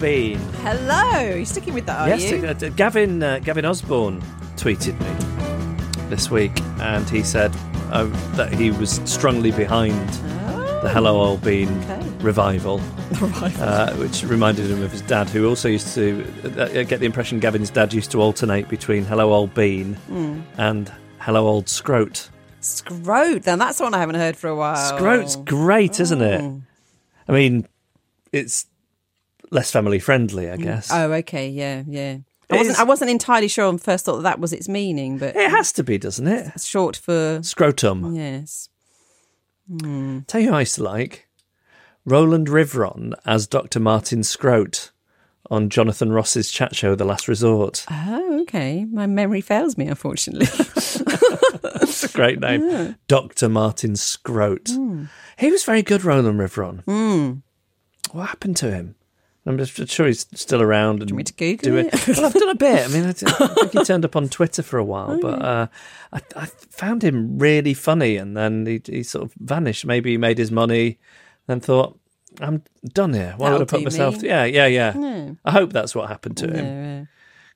bean. Hello. You're sticking with that, are yes, you? uh, uh, Gavin uh, Gavin Osborne tweeted me this week, and he said uh, that he was strongly behind the Hello, old bean Okay. revival, uh, which reminded him of his dad, who also used to uh, uh, get the impression Gavin's dad used to alternate between Hello, old bean Hmm. and Hello, old scrote. Scrote. then that's one I haven't heard for a while. Scrote's great, isn't it? Oh. I mean, it's less family friendly, I mm. guess. Oh, okay. Yeah, yeah. I It wasn't. is- I wasn't entirely sure on first thought that that was its meaning, but It has to be, doesn't it? it's short for Scrotum. yes. Hmm. Tell you who I used to like Roland Rivron as Dr. Martin Scrote on Jonathan Ross's chat show, The Last Resort. Oh, okay. My memory fails me, unfortunately. That's a great name. Dr. Martin Scrote. Hmm. He was very good, Roland Rivron. Hmm. What happened to him? I'm just sure he's still around. And me to Google do it? Well, I've done a bit. I mean, I, think he turned up on Twitter for a while, but uh, I, I found him really funny, and then he, he sort of vanished. Maybe he made his money, and thought, "I'm done here. Why would I put myself?" me. Yeah, yeah, yeah. No. I hope that's what happened to him. Yeah,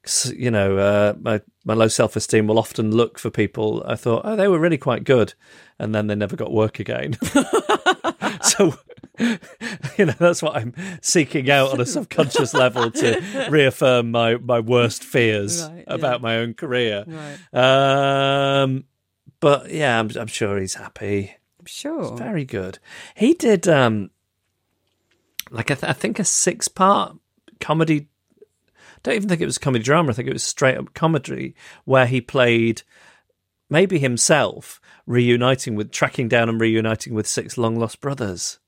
'Cause, you know, uh, my my low self esteem will often look for people. I thought, oh, they were really quite good, and then they never got work again. so, you know, that's what I'm seeking out on a subconscious level to reaffirm my my worst fears Right, yeah. about my own career. Right. Um, but yeah, I'm I'm sure he's happy. I'm sure. Very good. He did um like I, th- I think a six part comedy. Don't even think it was comedy drama. I think it was straight up comedy where he played maybe himself reuniting with tracking down and reuniting with six long lost brothers.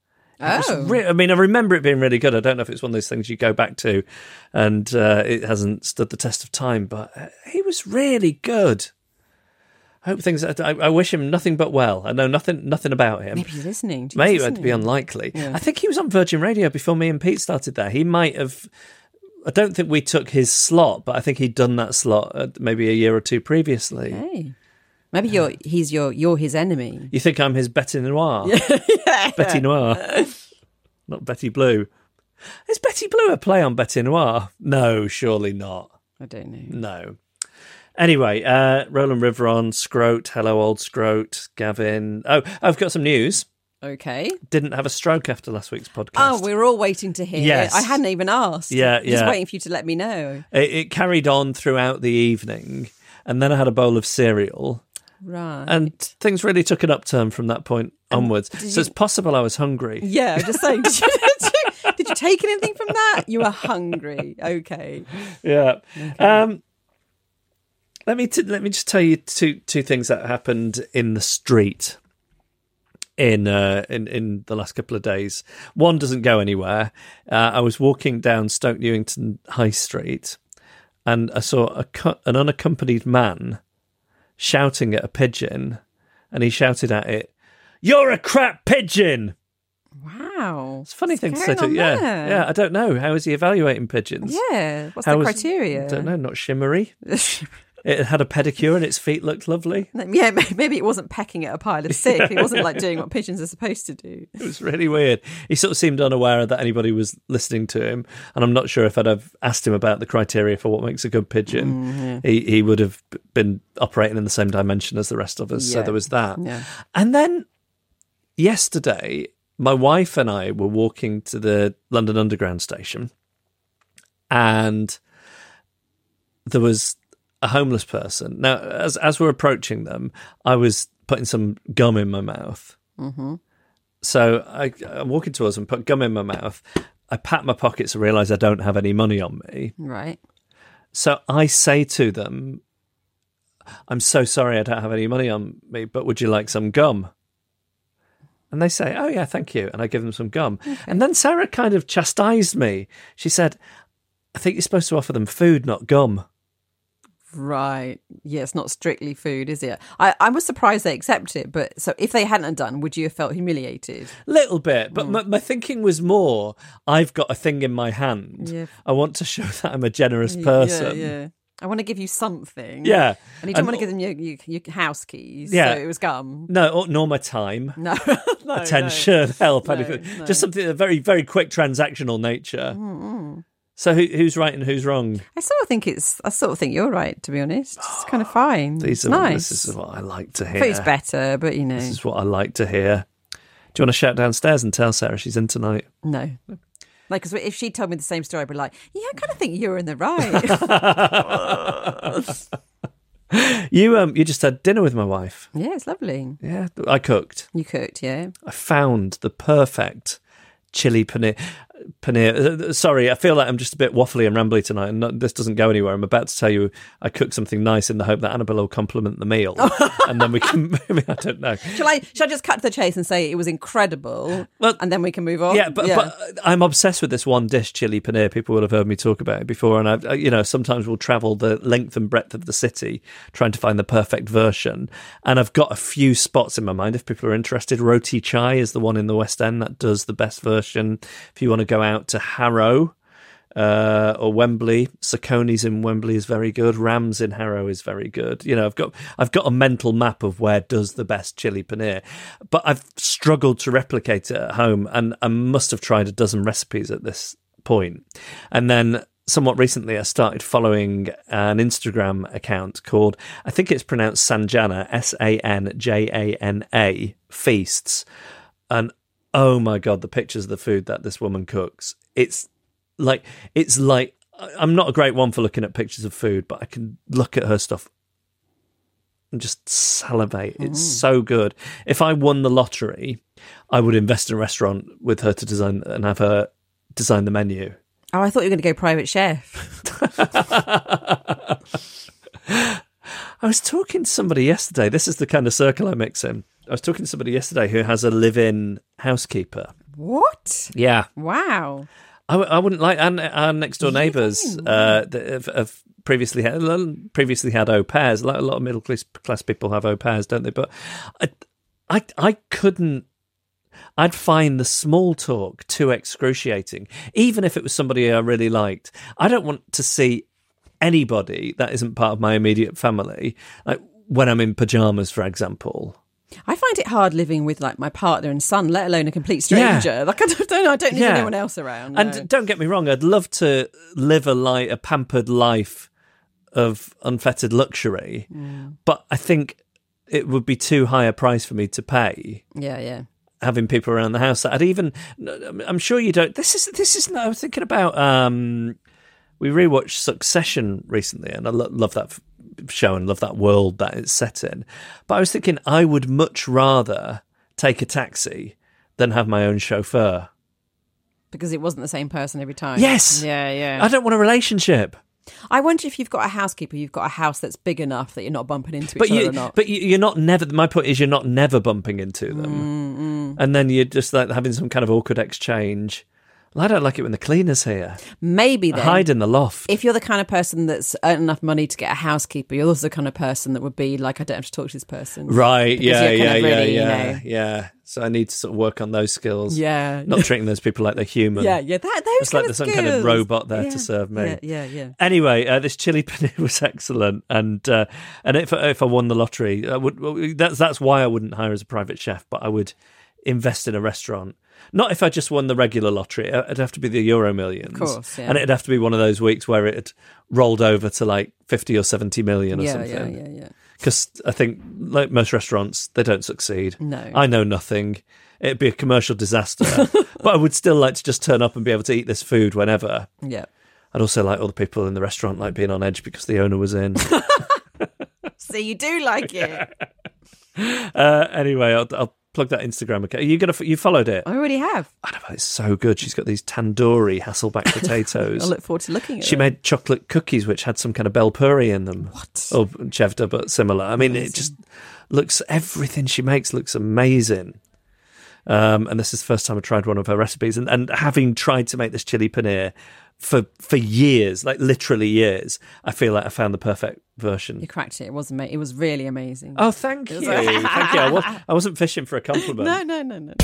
Oh. re- I mean, I remember it being really good. I don't know if it's one of those things you go back to, and uh, it hasn't stood the test of time. But uh, he was really good. I hope things. I, I wish him nothing but well. I know nothing, nothing about him. Maybe he's listening. Maybe it'd be unlikely. Yeah. I think he was on Virgin Radio before me and Pete started there. He might have. I don't think we took his slot, but I think he'd done that slot uh, maybe a year or two previously. Hey. Maybe you're he's your you're his enemy. You think I'm his Betty Noir? Betty Noir, not Betty Blue. Is Betty Blue a play on Betty Noir? No, surely not. I don't know. No. Anyway, uh, Roland Rivron, Scrote, hello old Scrote, Gavin. Oh, I've got some news. Okay. Didn't have a stroke after last week's podcast. Oh, we were all waiting to hear. Yes. I hadn't even asked. Yeah, yeah. Just waiting for you to let me know. It, it carried on throughout the evening, and then I had a bowl of cereal, Right. and things really took an upturn from that point onwards. So you- it's possible I was hungry. yeah, I'm just saying. Did you, did, you, did you take anything from that? You were hungry. Okay. Yeah. Um, let me t- let me just tell you two two things that happened in the street in uh, in in the last couple of days. One doesn't go anywhere. Uh, I was walking down Stoke Newington High Street, and I saw a cu- an unaccompanied man shouting at a pigeon, and he shouted at it, "You're a crap pigeon." Wow. It's a funny What's thing to say to yeah there? yeah. I don't know how is he evaluating pigeons. Yeah. What's How the is- criteria? I don't know. Not shimmery. It had a pedicure and its feet looked lovely. Yeah, maybe it wasn't pecking at a pile of sick. It wasn't like doing what pigeons are supposed to do. It was really weird. He sort of seemed unaware that anybody was listening to him, and I'm not sure if I'd have asked him about the criteria for what makes a good pigeon. Mm, he he would have been operating in the same dimension as the rest of us. So there was that. Yeah. And then yesterday, my wife and I were walking to the London Underground station, and there was a homeless person. Now, as as we're approaching them, I was putting some gum in my mouth. Mm-hmm. So I, I'm walking towards them, put gum in my mouth. I pat my pockets and realise I don't have any money on me. Right. So I say to them, I'm so sorry I don't have any money on me, but would you like some gum? And they say, Oh, yeah, thank you. And I give them some gum. And then Sarah kind of chastised me. She said, I think you're supposed to offer them food, not gum. Right. Yeah, it's not strictly food, is it? I, I was surprised they accepted it, but so if they hadn't done, would you have felt humiliated? Little bit, but my, my thinking was more I've got a thing in my hand. Yeah. I want to show that I'm a generous person. Yeah, yeah. I want to give you something. Yeah. And you don't And- want to give them your, your, your house keys. Yeah. So it was gum. No, or- nor my time. No. no attention, help, No, anything. no. Mm, Just something of a very, very quick transactional nature. So who, who's right and who's wrong? I sort of think it's. I sort of think you're right. To be honest, it's kind of fine. These it's are nice. this is what I like to hear. Food's better, but you know, This is what I like to hear. Do you want to shout downstairs and tell Sarah she's in tonight? no. Like, because if she told me the same story, I'd be like, "Yeah, I kind of think you're in the right." You um, you just had dinner with my wife. yeah, it's lovely. Yeah, I cooked. You cooked, yeah. I found the perfect chili paneer. Paneer. uh, Sorry, I feel like I'm just a bit waffly and rambly tonight, and not, this doesn't go anywhere. I'm about to tell you I cooked something nice in the hope that Annabelle will compliment the meal, and then we can. Maybe I don't know. Shall I? Shall I just cut to the chase and say it was incredible, Well, and then we can move on? Yeah, but, but I'm obsessed with this one dish, chili paneer. People will have heard me talk about it before, and I've, I, you know, sometimes we'll travel the length and breadth of the city trying to find the perfect version. And I've got a few spots in my mind. If people are interested, Roti Chai is the one in the West End that does the best version. If you want to go out to Harrow. Uh, or Wembley, Sakoni's in Wembley is very good. Rams in Harrow is very good. You know, I've got I've got a mental map of where does the best chili paneer, but I've struggled to replicate it at home, and I must have tried a dozen recipes at this point. And then somewhat recently, I started following an Instagram account called I think it's pronounced Sanjana S A N J A N A Feasts, and oh my god, the pictures of the food that this woman cooks, it's like it's like I'm not a great one for looking at pictures of food, but I can look at her stuff and just salivate. It's mm. so good. If I won the lottery, I would invest in a restaurant with her to design and have her design the menu. oh, I thought you were going to go private chef. I was talking to somebody yesterday. This is the kind of circle I mix in. I was talking to somebody yesterday who has a live-in housekeeper. What? Yeah, Wow. I, w- I wouldn't like our, our next door neighbours uh, that have, have previously had previously had au pairs. A lot, a lot of middle class, class people have au pairs, don't they? But I, I, I couldn't. I'd find the small talk too excruciating, even if it was somebody I really liked. I don't want to see anybody that isn't part of my immediate family, like when I'm in pajamas, for example. I find it hard living with like my partner and son, let alone a complete Yeah. stranger. Like I don't, know, I don't need Yeah. anyone else around. And don't get me wrong, I'd love to live a life, a pampered life of unfettered luxury, Mm. but I think it would be too high a price for me to pay yeah, yeah. having people around the house. I'd even, I'm sure you don't. This is this is. I was thinking about. um We rewatched Succession recently, and I lo- love that f- show and love that world that it's set in. But I was thinking, I would much rather take a taxi than have my own chauffeur. Because it wasn't the same person every time. Yes. Yeah, yeah. I don't want a relationship. I wonder if you've got a housekeeper, you've got a house that's big enough that you're not bumping into but each other you, or not. but you, you're not never. My point is, you're not never bumping into them, Mm, and then you're just like having some kind of awkward exchange. I don't like it when the cleaner's here. Maybe then. hide in the loft. if you're the kind of person that's earned enough money to get a housekeeper, you're also the kind of person that would be like, I don't have to talk to this person. right? Yeah, yeah, kind of yeah, you yeah, know- yeah. So I need to sort of work on those skills. Yeah. Not treating those people like they're human. Yeah, yeah. That, those It's like there's some kind of robot there to serve me. Yeah, yeah, yeah. Anyway, uh, this chili paneer was excellent, and uh, and if if I won the lottery, I would, that's that's why I wouldn't hire as a private chef, but I would invest in a restaurant. Not if I just won the regular lottery; it'd have to be the Euro Millions, Of course, yeah. and it'd have to be one of those weeks where it had rolled over to like fifty or seventy million or Yeah, something. yeah, yeah, yeah. Because I think, like most restaurants, they don't succeed. No. I know nothing. It'd be a commercial disaster, but I would still like to just turn up and be able to eat this food whenever. Yeah. I'd also like all the people in the restaurant like being on edge because the owner was in. So you do like it. uh, anyway, I'll, I'll plug that Instagram account. Are you gonna you followed it? I already have. I don't know, it's so good. She's got these tandoori Hasselback potatoes. I look forward to looking at it. she it. made chocolate cookies which had some kind of bhel puri in them. What? Or chevda, but similar. I mean, it just looks everything she makes looks amazing. Um, and this is the first time I tried one of her recipes, and, and having tried to make this chili paneer for for years, like literally years, I feel like I found the perfect version. You cracked it. It was ama- It was really amazing. Oh, thank you, thank you. I, was, I wasn't fishing for a compliment. no, no, no, no.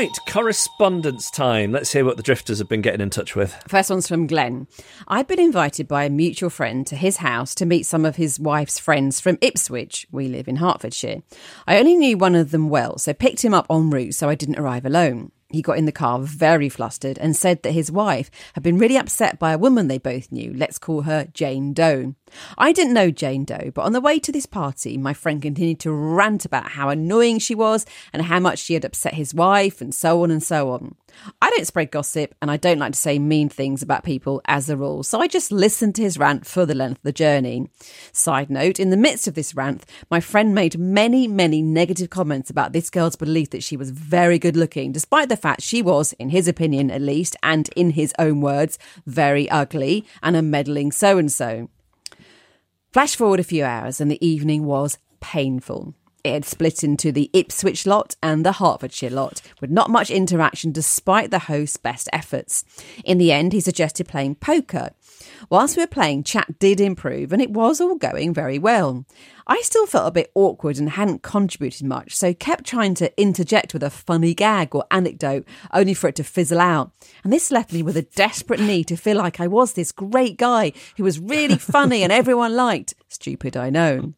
Right, correspondence time. Let's hear what the drifters have been getting in touch with. First one's from Glenn. I'd been invited by a mutual friend to his house to meet some of his wife's friends from Ipswich. We live in Hertfordshire. I only knew one of them well, so picked him up en route so I didn't arrive alone. He got in the car very flustered and said that his wife had been really upset by a woman they both knew. Let's call her Jane Doe. I didn't know Jane Doe, but on the way to this party, my friend continued to rant about how annoying she was and how much she had upset his wife and so on and so on. I don't spread gossip and I don't like to say mean things about people as a rule, so I just listened to his rant for the length of the journey. Side note, in the midst of this rant, my friend made many, many negative comments about this girl's belief that she was very good looking, despite the fact she was, in his opinion at least, and in his own words, very ugly and a meddling so and so. Flash forward a few hours, and the evening was painful. It had split into the Ipswich lot and the Hertfordshire lot, with not much interaction despite the host's best efforts. In the end, he suggested playing poker. Whilst we were playing, chat did improve, and it was all going very well. I still felt a bit awkward and hadn't contributed much, so kept trying to interject with a funny gag or anecdote, only for it to fizzle out. And this left me with a desperate need to feel like I was this great guy who was really funny and everyone liked. Stupid, I know.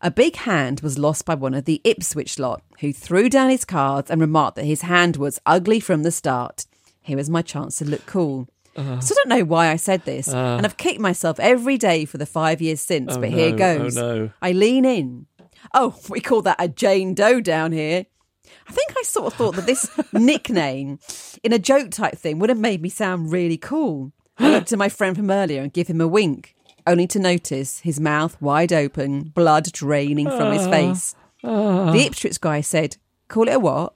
A big hand was lost by one of the Ipswich lot, who threw down his cards and remarked that his hand was ugly from the start. Here was my chance to look cool. Uh-huh. so I don't know why I said this, uh-huh. and I've kicked myself every day for the five years since, Oh but here oh, goes. oh no. I lean in. Oh, we call that a Jane Doe down here. I think I sort of thought that this nickname in a joke type thing would have made me sound really cool. I looked at my friend from earlier and give him a wink, only to notice his mouth wide open, blood draining from his ah. face. Ah. The Ipswich guy said, Call it a what?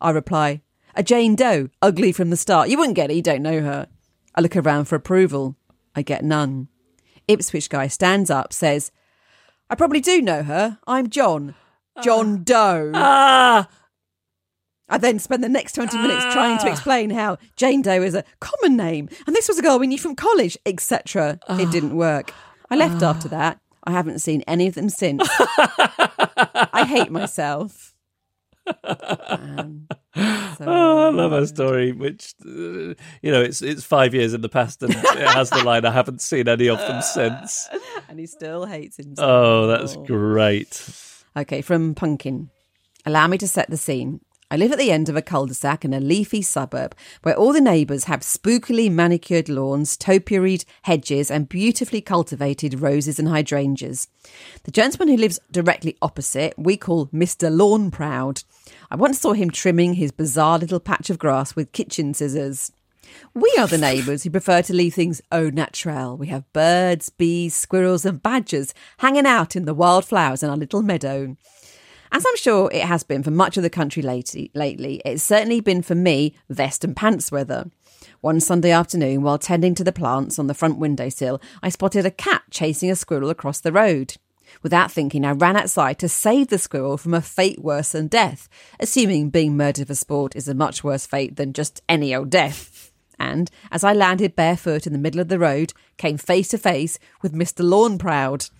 I reply, A Jane Doe, ugly from the start. You wouldn't get it, you don't know her. I look around for approval. I get none. Ipswich guy stands up, says, I probably do know her. I'm John. Ah. John Doe. Ah, I then spend the next 20 minutes trying to explain how Jane Doe is a common name and this was a girl we knew from college, etc. It didn't work. I left after that. I haven't seen any of them since. I hate myself. Um, so- oh, I love her story. Which uh, you know, it's it's five years in the past, and it has the line, "I haven't seen any of them since." and he still hates himself. Oh, that's great. Okay, from Pumpkin. Allow me to set the scene. I live at the end of a cul de sac in a leafy suburb where all the neighbours have spookily manicured lawns, topiaried hedges, and beautifully cultivated roses and hydrangeas. The gentleman who lives directly opposite, we call Mr. Lawn Proud. I once saw him trimming his bizarre little patch of grass with kitchen scissors. We are the neighbours who prefer to leave things au naturel. We have birds, bees, squirrels, and badgers hanging out in the wildflowers in our little meadow. As I'm sure it has been for much of the country lately, lately, it's certainly been for me vest and pants weather. One Sunday afternoon, while tending to the plants on the front windowsill, I spotted a cat chasing a squirrel across the road. Without thinking, I ran outside to save the squirrel from a fate worse than death, assuming being murdered for sport is a much worse fate than just any old death. And as I landed barefoot in the middle of the road, came face to face with Mr. Lawn Proud.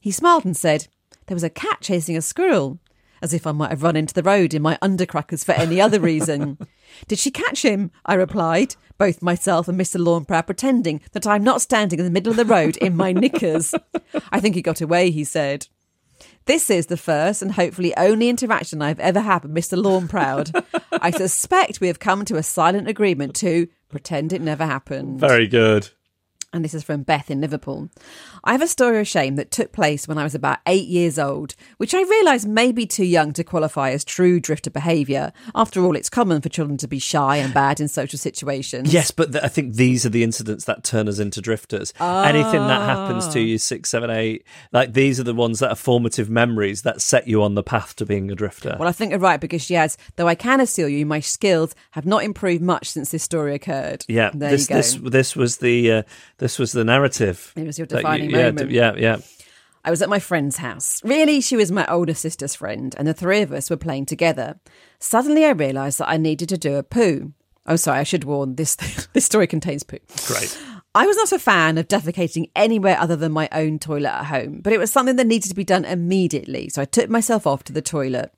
He smiled and said, There was a cat chasing a squirrel, as if I might have run into the road in my undercrackers for any other reason. Did she catch him? I replied, both myself and Mr. Lawnproud pretending that I'm not standing in the middle of the road in my knickers. I think he got away, he said. This is the first and hopefully only interaction I've ever had with Mr. Lawnproud. I suspect we have come to a silent agreement to pretend it never happened. Very good. And this is from Beth in Liverpool. I have a story of shame that took place when I was about eight years old, which I realise may be too young to qualify as true drifter behaviour. After all, it's common for children to be shy and bad in social situations. Yes, but th- I think these are the incidents that turn us into drifters. Anything that happens to you, six, seven, eight, like these are the ones that are formative memories that set you on the path to being a drifter. Well, I think you're right because she adds, though I can assure you, my skills have not improved much since this story occurred. yeah, there this you go. this this was the uh, this was the narrative. It was your that you- defining yeah, moment. d- yeah, yeah. I was at my friend's house. Really, she was my older sister's friend, and the three of us were playing together. Suddenly, I realised that I needed to do a poo. Oh, sorry, I should warn this. this story contains poo. Great. I was not a fan of defecating anywhere other than my own toilet at home, but it was something that needed to be done immediately, so I took myself off to the toilet.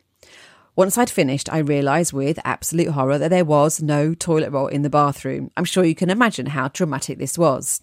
Once I'd finished, I realised with absolute horror that there was no toilet roll in the bathroom. I'm sure you can imagine how traumatic this was.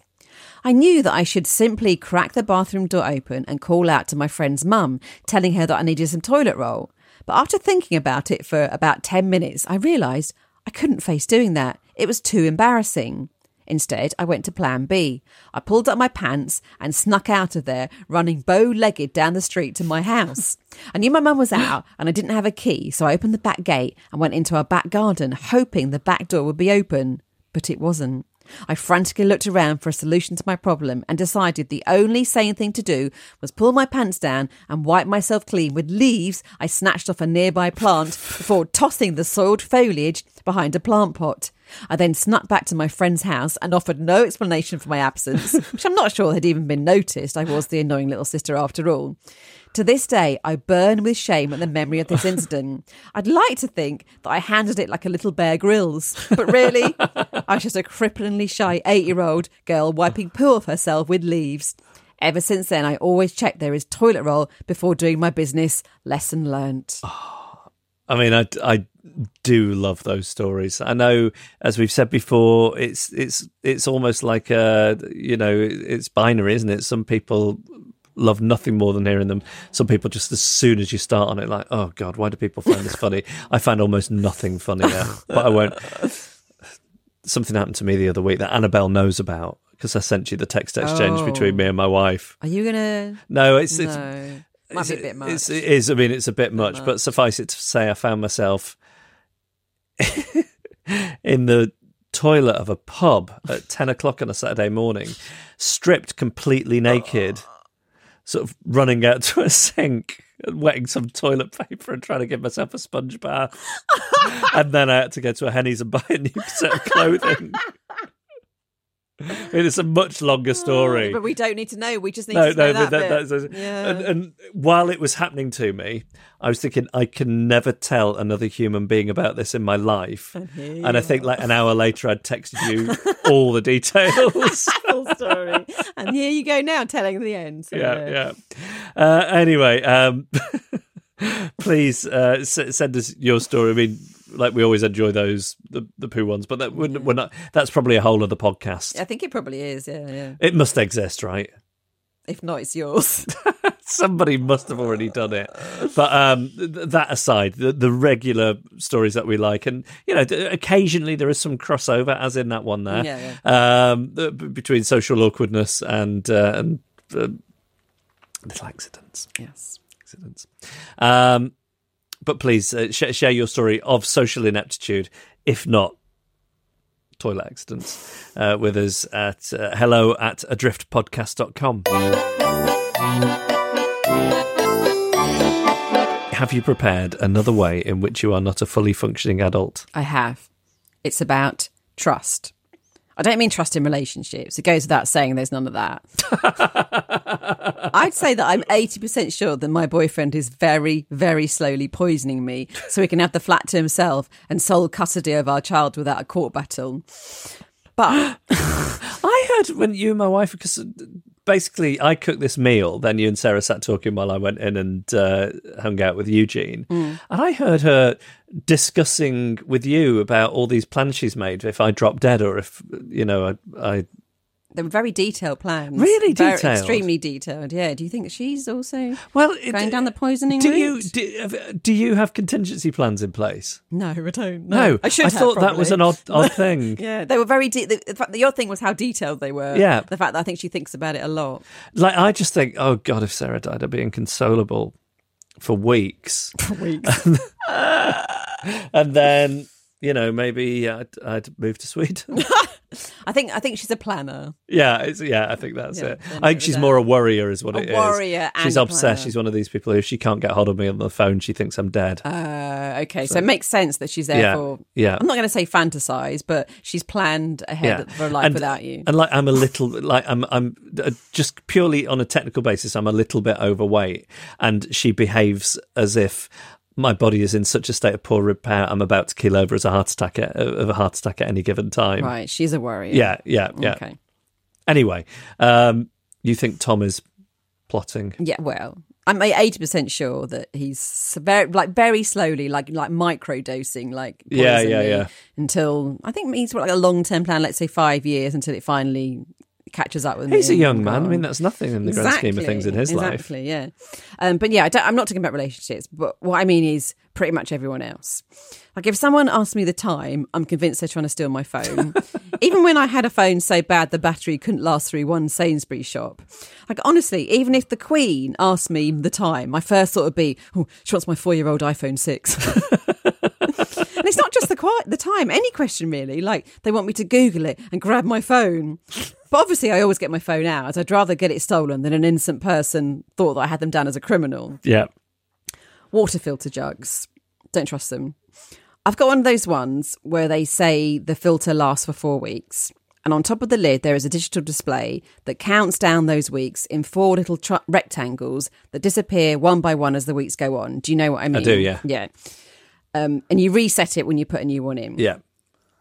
I knew that I should simply crack the bathroom door open and call out to my friend's mum, telling her that I needed some toilet roll. But after thinking about it for about 10 minutes, I realised I couldn't face doing that. It was too embarrassing. Instead, I went to plan B. I pulled up my pants and snuck out of there, running bow legged down the street to my house. I knew my mum was out and I didn't have a key, so I opened the back gate and went into our back garden, hoping the back door would be open. But it wasn't. I frantically looked around for a solution to my problem and decided the only sane thing to do was pull my pants down and wipe myself clean with leaves I snatched off a nearby plant before tossing the soiled foliage behind a plant pot. I then snuck back to my friend's house and offered no explanation for my absence, which I'm not sure had even been noticed. I was the annoying little sister after all. To this day, I burn with shame at the memory of this incident. I'd like to think that I handled it like a little Bear Grylls, but really, I was just a cripplingly shy eight year old girl wiping poo off herself with leaves. Ever since then, I always check there is toilet roll before doing my business. Lesson learnt. I mean, I, I do love those stories. I know, as we've said before, it's it's it's almost like a you know it's binary, isn't it? Some people love nothing more than hearing them. Some people just as soon as you start on it, like, oh god, why do people find this funny? I find almost nothing funny now, but I won't. Something happened to me the other week that Annabelle knows about because I sent you the text exchange Oh. between me and my oh. wife. Are you going to. No, it's it's No. Might be a bit much. It's, it is. I mean, it's a bit much, but suffice it to say, I found myself in the toilet of a pub at 10 o'clock on a Saturday morning, stripped completely naked, sort of running out to a sink and wetting some toilet paper and trying to give myself a sponge bath. and then I had to go to a Henny's and buy a new set of clothing. It's a much longer story. But we don't need to know. We just need No, to know no, that, that, Yeah. and, and while it was happening to me, I was thinking I can never tell another human being about this in my life. And, I think like an hour later, I'd texted you all the details. Full story. and here you go now, telling the end. So, yeah, yeah. Uh, anyway, um, please uh, s- send us your story. I mean, like we always enjoy those the the poo ones, but that we're, we're not. That's probably a whole other podcast. I think it probably is. Yeah, yeah. It must exist, right? If not, it's yours. somebody must have already done it. But um, th- that aside, the, the regular stories that we like, and you know, occasionally there is some crossover, as in that one there, Yeah, Um, the, b- between social awkwardness and uh, and uh, little accidents. yes. Accidents. Um, but please uh, sh- share your story of social ineptitude, if not toilet accidents, uh, with us at uh, hello at adriftpodcast.com. Have you prepared another way in which you are not a fully functioning adult? I have. It's about trust. I don't mean trust in relationships. It goes without saying there's none of that. I'd say that I'm 80% sure that my boyfriend is very, very slowly poisoning me so he can have the flat to himself and sole custody of our child without a court battle. But I heard when you and my wife, because basically I cooked this meal, then you and Sarah sat talking while I went in and uh, hung out with Eugene. And I heard her discussing with you about all these plans she's made if I drop dead or if, you know, I. I they were very detailed plans. Really Very- detailed? extremely detailed, yeah. Do you think she's also well, going down the poisoning do route? you do, do you have contingency plans in place? No, I don't. No, I should. have, thought that was an odd odd thing. Yeah, they were very. De- the, fact, the odd thing was how detailed they were. Yeah. the fact that I think she thinks about it a lot. Like I just think, oh god, if Sarah died, I'd be inconsolable for weeks, For weeks. and then you know maybe I'd, I'd move to Sweden. I think. I think she's a planner. yeah, it's, yeah, I think that's Yeah, it. I think she's more a worrier, is what A it is. worrier and She's obsessed. planner. She's one of these people who, if she can't get hold of me on the phone, she thinks I'm dead. Uh, okay, so, it makes sense that she's there yeah, for. yeah. I'm not going to say fantasize, but she's planned ahead Yeah. of her life And- without you. And like I'm a little like I'm I'm uh, just purely on a technical basis I'm a little bit overweight and she behaves as if my body is in such a state of poor repair I'm about to keel over as a heart attack at, of a heart attack at any given time. right, she's a worrier. Yeah, yeah, yeah. Okay. Anyway, um you think Tom is plotting? Yeah. Well, I'm eighty percent sure that he's very, like, very slowly, like, like micro dosing, like, Yeah, yeah, yeah. Until I think he's got like a long term plan. Let's say five years until it finally catches up with me. He's a young man. I mean that's nothing in the grand scheme of things in his life. exactly, yeah. Um, but yeah, I don't, I'm not talking about relationships. But what I mean is pretty much everyone else. Like if someone asks me the time, I'm convinced they're trying to steal my phone. even when I had a phone so bad the battery couldn't last through one Sainsbury's shop. Like honestly, even if the Queen asked me the time, my first thought would be, "Oh, she wants my four-year-old iPhone 6. and it's not just the quiet, the time. Any question really. Like they want me to Google it and grab my phone. But obviously, I always get my phone out. as I'd rather get it stolen than an innocent person thought that I had them down as a criminal. Yeah. Water filter jugs. Don't trust them. I've got one of those ones where they say the filter lasts for four weeks. And on top of the lid, there is a digital display that counts down those weeks in four little tr- rectangles that disappear one by one as the weeks go on. Do you know what I mean? I do, yeah. Yeah. Um, and you reset it when you put a new one in. Yeah.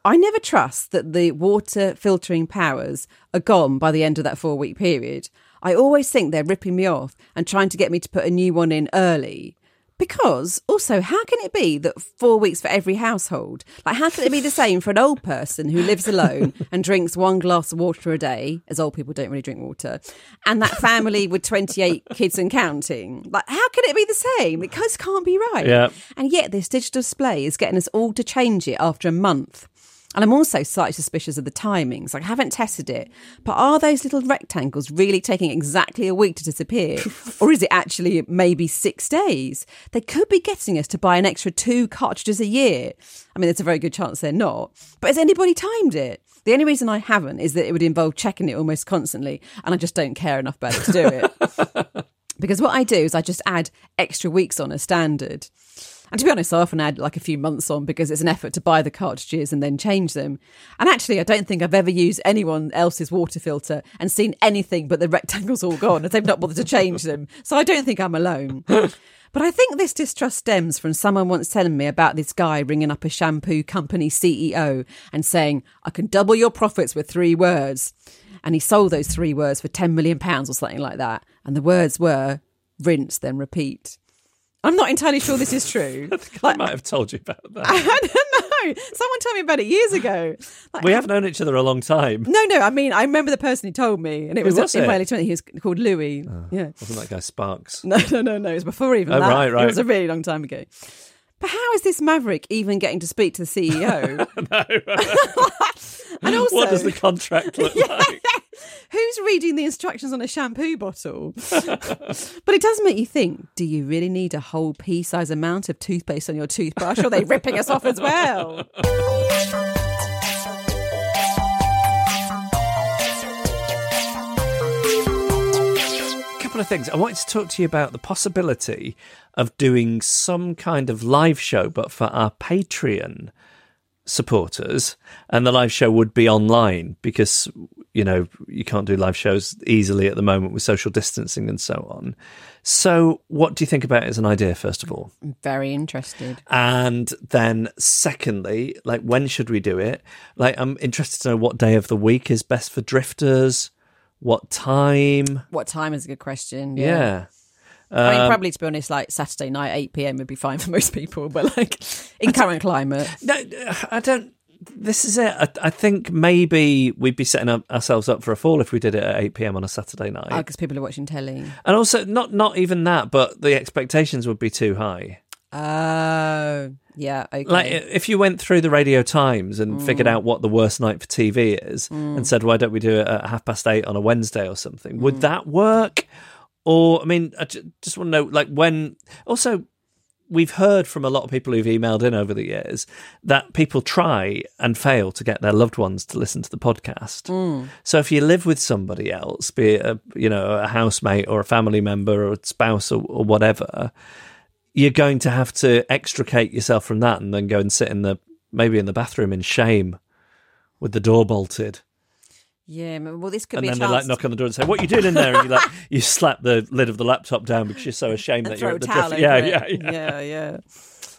I never trust that the water filtering powers are gone by the end of that four week period. I always think they're ripping me off and trying to get me to put a new one in early. Because also, how can it be that four weeks for every household? Like, how can it be the same for an old person who lives alone and drinks one glass of water a day, as old people don't really drink water, and that family with 28 kids and counting? Like, how can it be the same? It just can't be right. Yeah. And yet, this digital display is getting us all to change it after a month. And I'm also slightly suspicious of the timings. Like, I haven't tested it, but are those little rectangles really taking exactly a week to disappear? or is it actually maybe six days? They could be getting us to buy an extra two cartridges a year. I mean, there's a very good chance they're not. But has anybody timed it? The only reason I haven't is that it would involve checking it almost constantly, and I just don't care enough about it to do it. Because what I do is I just add extra weeks on as standard. And to be honest, I often add like a few months on because it's an effort to buy the cartridges and then change them. And actually, I don't think I've ever used anyone else's water filter and seen anything but the rectangles all gone as they've not bothered to change them. So I don't think I'm alone. But I think this distrust stems from someone once telling me about this guy ringing up a shampoo company CEO and saying, I can double your profits with three words. And he sold those three words for 10 million pounds or something like that. And the words were rinse, then repeat. I'm not entirely sure this is true. I might have told you about that. I don't know. Someone told me about it years ago. Like, we have known each other a long time. no, no. I mean, I remember the person who told me, and it was, was in it? my early 20s. He was called Louis. Ah, yeah. Wasn't that guy Sparks? No, no, no, no. It was before even Oh, that. right, right. It was a really long time ago. But how is this maverick even getting to speak to the CEO? and also, what does the contract look like? who's reading the instructions on a shampoo bottle? but it does make you think: Do you really need a whole pea-size amount of toothpaste on your toothbrush? Or are they ripping us off as well? Couple of things. I wanted to talk to you about the possibility of doing some kind of live show, but for our Patreon supporters, and the live show would be online because you know you can't do live shows easily at the moment with social distancing and so on. So, what do you think about it as an idea, first of all? I'm very interested. And then, secondly, like when should we do it? Like, I'm interested to know what day of the week is best for drifters. What time? What time is a good question? Yeah. I mean, Um, probably to be honest, like Saturday night, 8 pm would be fine for most people, but like in current climate. No, I don't. This is it. I, I think maybe we'd be setting up ourselves up for a fall if we did it at eight pm on a Saturday night. Because people are watching telly. And also, not not even that, but the expectations would be too high. Oh, yeah. Okay. Like if you went through the Radio Times and figured mm. out what the worst night for TV is, and mm. said, "Why don't we do it at half past eight on a Wednesday or something?" Would mm. that work? Or I mean, I just want to know, like, when also. We've heard from a lot of people who've emailed in over the years that people try and fail to get their loved ones to listen to the podcast. So if you live with somebody else, be it a you know a housemate or a family member or a spouse or, or whatever, you're going to have to extricate yourself from that and then go and sit in the maybe in the bathroom in shame with the door bolted. yeah. Well, this could and be And then they like knock on the door and say, "What are you doing in there?" And you like you slap the lid of the laptop down because you're so ashamed that you're at the drift. over Yeah, it. yeah, yeah, yeah, yeah.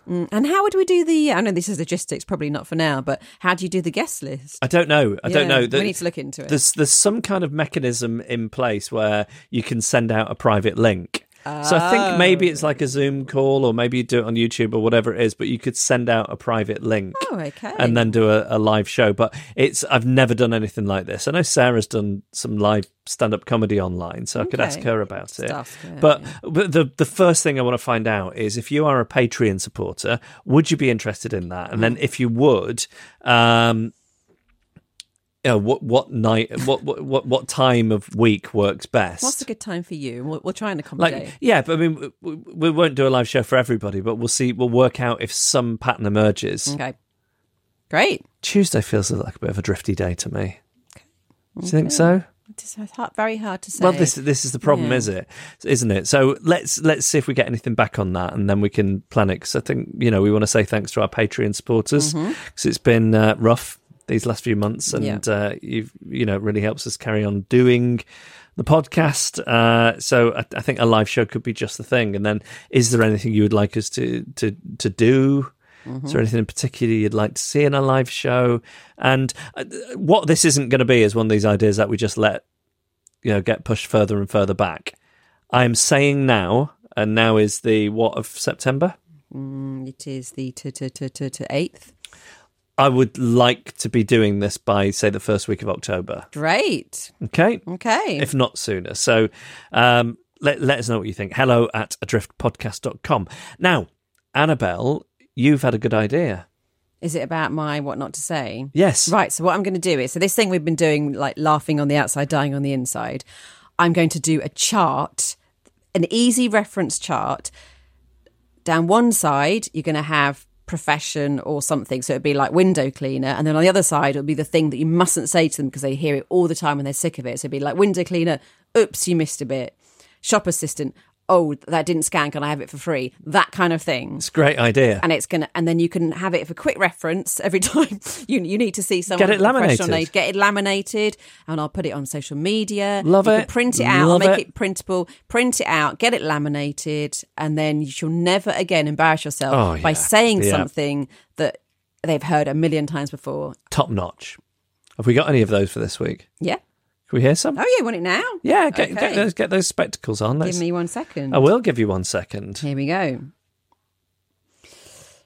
Mm, And how would we do the? I know this is logistics, probably not for now, but how do you do the guest list? I don't know. I don't Yeah, know. we need to look into it. There's there's some kind of mechanism in place where you can send out a private link. So I think maybe it's like a Zoom call, or maybe you do it on YouTube or whatever it is. But you could send out a private link. Oh, okay. and then do a, a live show. But it's I've never done anything like this. I know Sarah's done some live stand up comedy online, so I could ask her about it. Yeah, but, but the the first thing I want to find out is if you are a Patreon supporter, would you be interested in that? And then if you would, um, you know, what what night, what what what, what time of week works best? What's a good time for you? We'll, we'll try and accommodate. like yeah, but I mean, we, we won't do a live show for everybody, but we'll see. We'll work out if some pattern emerges. okay, great. Tuesday feels like a bit of a drifty day to me. Do you think so? It's hard, very hard to say. Well, this this is the problem, Yeah. is it? Isn't it? So let's let's see if we get anything back on that, and then we can plan it. Because I think you know we want to say thanks to our Patreon supporters because it's been uh, rough these last few months, and Mm-hmm. Yeah. uh, you've you know really helps us carry on doing the podcast. Uh, so I, I think a live show could be just the thing. And then, is there anything you would like us to to to do? Is there anything in particular you'd like to see in a live show? And uh, what this isn't going to be is one of these ideas that we just let you know get pushed further and further back. I'm saying now, and now is the what of September. Mm, it is the to to to to to eighth. I would like to be doing this by say the first week of October. Great. Okay, Okay. if not sooner. So um, let let us know what you think. Hello at adriftpodcast.com. Now, Annabelle, you've had a good idea. Is it about my what not to say? Yes. Right. So what I'm going to do is so this thing we've been doing, like laughing on the outside, dying on the inside. I'm going to do a chart, an easy reference chart. Down one side, you're going to have profession or something. So it'd be like window cleaner. And then on the other side, it would be the thing that you mustn't say to them because they hear it all the time and they're sick of it. So it'd be like window cleaner, oops, you missed a bit. Shop assistant, oh, that didn't scan. Can I have it for free? That kind of thing It's a great idea. and it's gonna and then you can have it for quick reference every time you you need to see someone Get it with a professional laminated. get it laminated and I'll put it on social media Love you it. can print it out Love I'll make it. it. printable print it out get it laminated and then you shall never again embarrass yourself Oh, by saying Yeah. something that they've heard a million times before Top notch. Have we got any of those for this week? yeah Can we hear some? oh yeah want it now Yeah, get, get those get those spectacles on. give Let's- me one second I will give you one second. Here we go.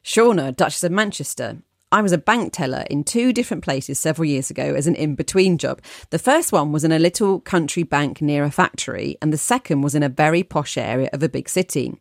Shauna, Duchess of Manchester. I was a bank teller in two different places several years ago as an in between job. The first one was in a little country bank near a factory, and the second was in a very posh area of a big city.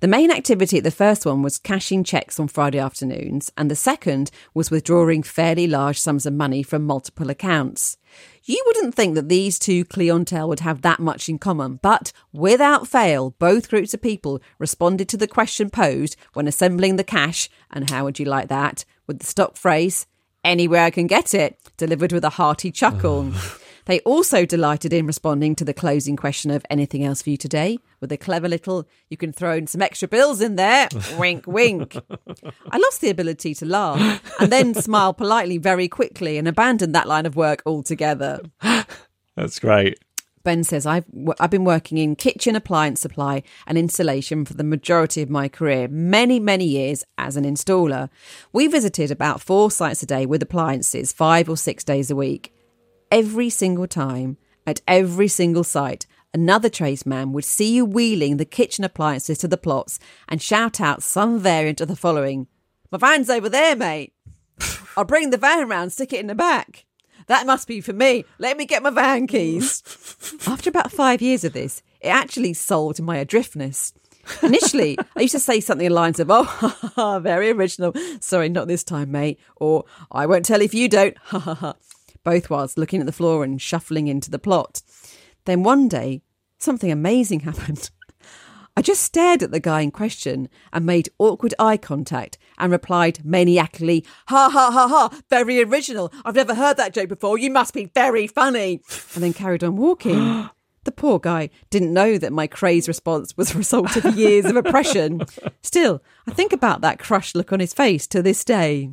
The main activity at the first one was cashing checks on Friday afternoons, and the second was withdrawing fairly large sums of money from multiple accounts. You wouldn't think that these two clientele would have that much in common, but without fail, both groups of people responded to the question posed when assembling the cash, and how would you like that? With the stock phrase, anywhere I can get it, delivered with a hearty chuckle. They also delighted in responding to the closing question of anything else for you today with a clever little, you can throw in some extra bills in there. wink, wink. I lost the ability to laugh and then smile politely very quickly and abandoned that line of work altogether. That's great. Ben says, I've, I've been working in kitchen appliance supply and installation for the majority of my career, many, many years as an installer. We visited about four sites a day with appliances, five or six days a week. Every single time, at every single site, another tradesman would see you wheeling the kitchen appliances to the plots and shout out some variant of the following My van's over there, mate. I'll bring the van round, stick it in the back. That must be for me. Let me get my van keys. After about five years of this, it actually solved my adriftness. Initially, I used to say something along the lines of, oh, very original. Sorry, not this time, mate. Or, I won't tell if you don't. Both whilst looking at the floor and shuffling into the plot. Then one day, something amazing happened. I just stared at the guy in question and made awkward eye contact and replied maniacally, Ha ha ha ha, very original. I've never heard that joke before. You must be very funny. And then carried on walking. The poor guy didn't know that my crazed response was a result of years of oppression. Still, I think about that crushed look on his face to this day.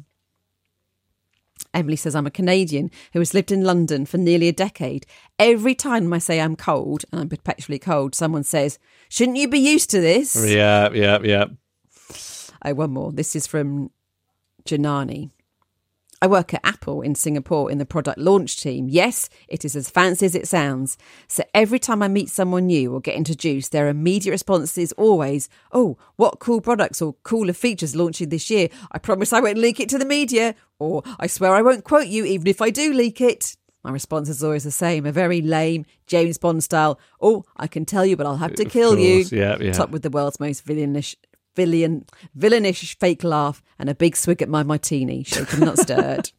Emily says, I'm a Canadian who has lived in London for nearly a decade. Every time I say I'm cold, and I'm perpetually cold, someone says, Shouldn't you be used to this? Yeah, yeah, yeah. Oh, one more. This is from Janani. I work at Apple in Singapore in the product launch team. Yes, it is as fancy as it sounds. So every time I meet someone new or get introduced, their immediate response is always, Oh, what cool products or cooler features launching this year? I promise I won't leak it to the media. Or I swear I won't quote you even if I do leak it. My response is always the same, a very lame James Bond style. Oh, I can tell you, but I'll have to kill you. Yeah, yeah. Top with the world's most villainish villain, villainish fake laugh and a big swig at my martini, shaken not stirred.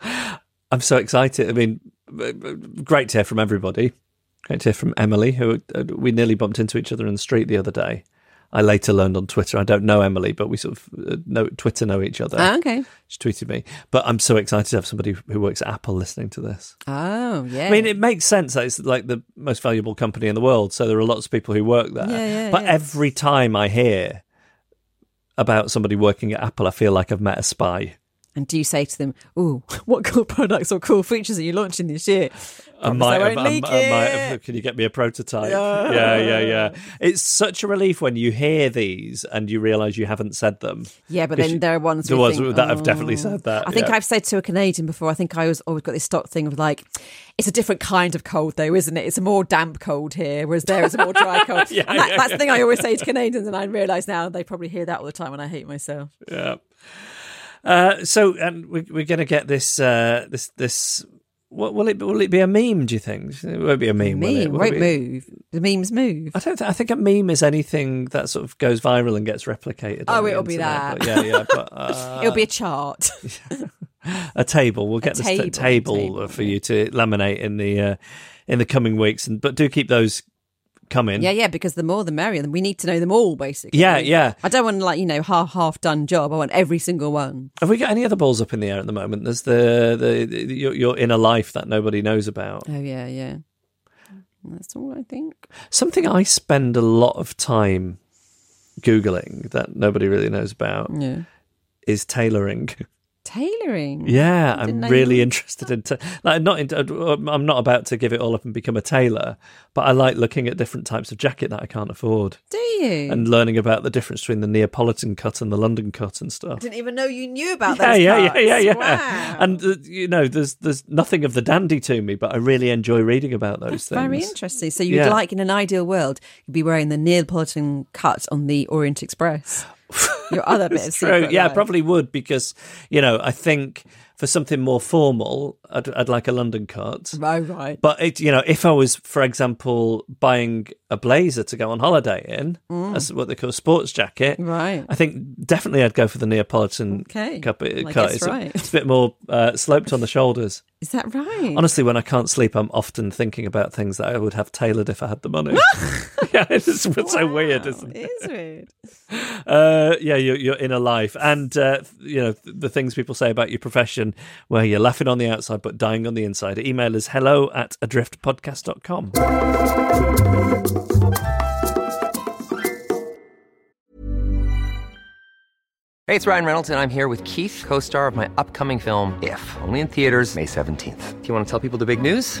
I'm so excited. I mean, great to hear from everybody. Great to hear from Emily, who uh, we nearly bumped into each other in the street the other day. I later learned on Twitter. I don't know Emily, but we sort of uh, know Twitter know each other. Oh, okay. She tweeted me, but I'm so excited to have somebody who works at Apple listening to this. Oh, yeah. I mean, it makes sense that it's like the most valuable company in the world, so there are lots of people who work there. Yeah, yeah, but yeah. every time I hear about somebody working at Apple, I feel like I've met a spy. And do you say to them, "Oh, what cool products or cool features are you launching this year?" I might, have, I, might have- Can you get me a prototype? Yeah. yeah, yeah, yeah. It's such a relief when you hear these and you realise you haven't said them. Yeah, but then there are ones there was think, that have definitely "Oh." said that. I think yeah. I've said to a Canadian before. I think I was always got this stock thing of like, it's a different kind of cold though, isn't it? It's a more damp cold here, whereas there is a more dry cold. Yeah, and that, yeah, that's the thing I always say to Canadians, and I realise now they probably hear that all the time and I hate myself. Yeah. Uh, so, and we, we're going to get this. Uh, this. This. What will it? Will it be a meme? Do you think it won't be a meme? will it? Meme Will won't it move. The memes move. I don't. Th- I think a meme is anything that sort of goes viral and gets replicated. Oh, it'll be that. But yeah, yeah. But uh, It'll be a chart. a table. We'll get this t- table, table, table, for you to laminate in the uh, in the coming weeks, and but do keep those coming. yeah, yeah. Because the more, the merrier. We need to know them all, basically. Yeah, yeah. I don't want like you know half half done job. I want every single one. Have we got any other balls up in the air at the moment? There's the the, the your, your inner life that nobody knows about. Oh yeah, yeah. That's all I think. Something I spend a lot of time googling that nobody really knows about Yeah. is tailoring. Tailoring. Yeah, I'm really interested in. Ta- like, not. In, I'm not about to give it all up and become a tailor, but I like looking at different types of jacket that I can't afford Do you? and learning about the difference between the Neapolitan cut and the London cut and stuff. didn't even know you knew about Yeah, yeah, yeah, yeah, yeah. Wow. And uh, you know, there's there's nothing of the dandy to me, but I really enjoy reading about those That's things. very interesting. So you'd Yeah. like, in an ideal world, you'd be wearing the Neapolitan cut on the Orient Express. Your other bit of true. Yeah, I probably would because you know I think for something more formal, I'd, I'd like a London cut. Oh, right. But it, you know, if I was, for example, buying a blazer to go on holiday in, that's what they call a sports jacket. Mm. Right. I think definitely I'd go for the Neapolitan Okay. cup, I cut. It's, a, right. it's a bit more uh, sloped on the shoulders. Is that right? Honestly, when I can't sleep, I'm often thinking about things that I would have tailored if I had the money. yeah, it's, it's so weird, isn't it? It is weird. Uh, yeah, your, your inner life, and uh, you know the things people say about your profession. Situation where you're laughing on the outside but dying on the inside, email us hello at adriftpodcast.com. Hey, it's Ryan Reynolds, and I'm here with Keith, co star of my upcoming film, If, only in theaters, May 17th. Do you want to tell people the big news?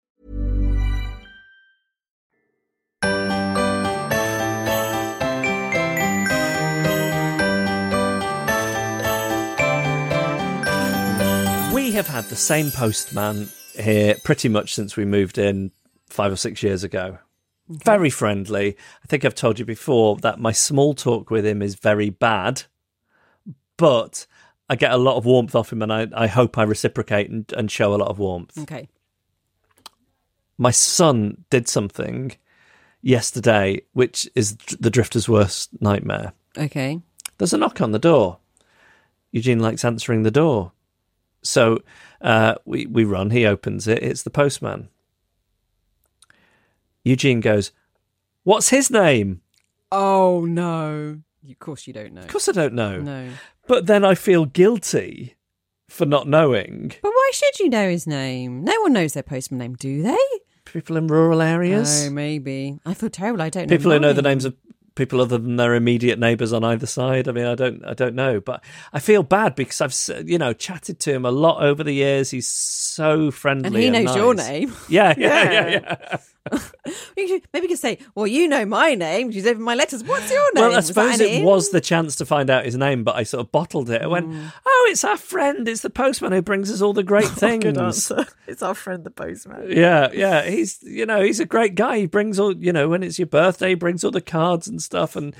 We have had the same postman here pretty much since we moved in five or six years ago. Very friendly. I think I've told you before that my small talk with him is very bad, but I get a lot of warmth off him and I, I hope I reciprocate and, and show a lot of warmth. Okay. My son did something yesterday, which is the drifter's worst nightmare. Okay. There's a knock on the door. Eugene likes answering the door. So uh, we, we run, he opens it, it's the postman. Eugene goes, What's his name? Oh no. Of course you don't know. Of course I don't know. No. But then I feel guilty for not knowing. But why should you know his name? No one knows their postman name, do they? People in rural areas, Oh, maybe. I feel terrible. I don't know. people who know the names of people other than their immediate neighbours on either side. I mean, I don't, I don't know, but I feel bad because I've, you know, chatted to him a lot over the years. He's so friendly, And he knows nice. your name. Yeah, yeah, yeah, Yeah. yeah. Maybe you could say, "Well, you know my name. She's over my letters. What's your name?" Well, I Was suppose it was the chance to find out his name, but I sort of bottled it. I went, Mm. "Oh, it's our friend. It's the postman who brings us all the great things." Good answer. It's our friend, the postman. Yeah, yeah. He's you know he's a great guy. He brings all you know when it's your birthday, he brings all the cards and stuff. And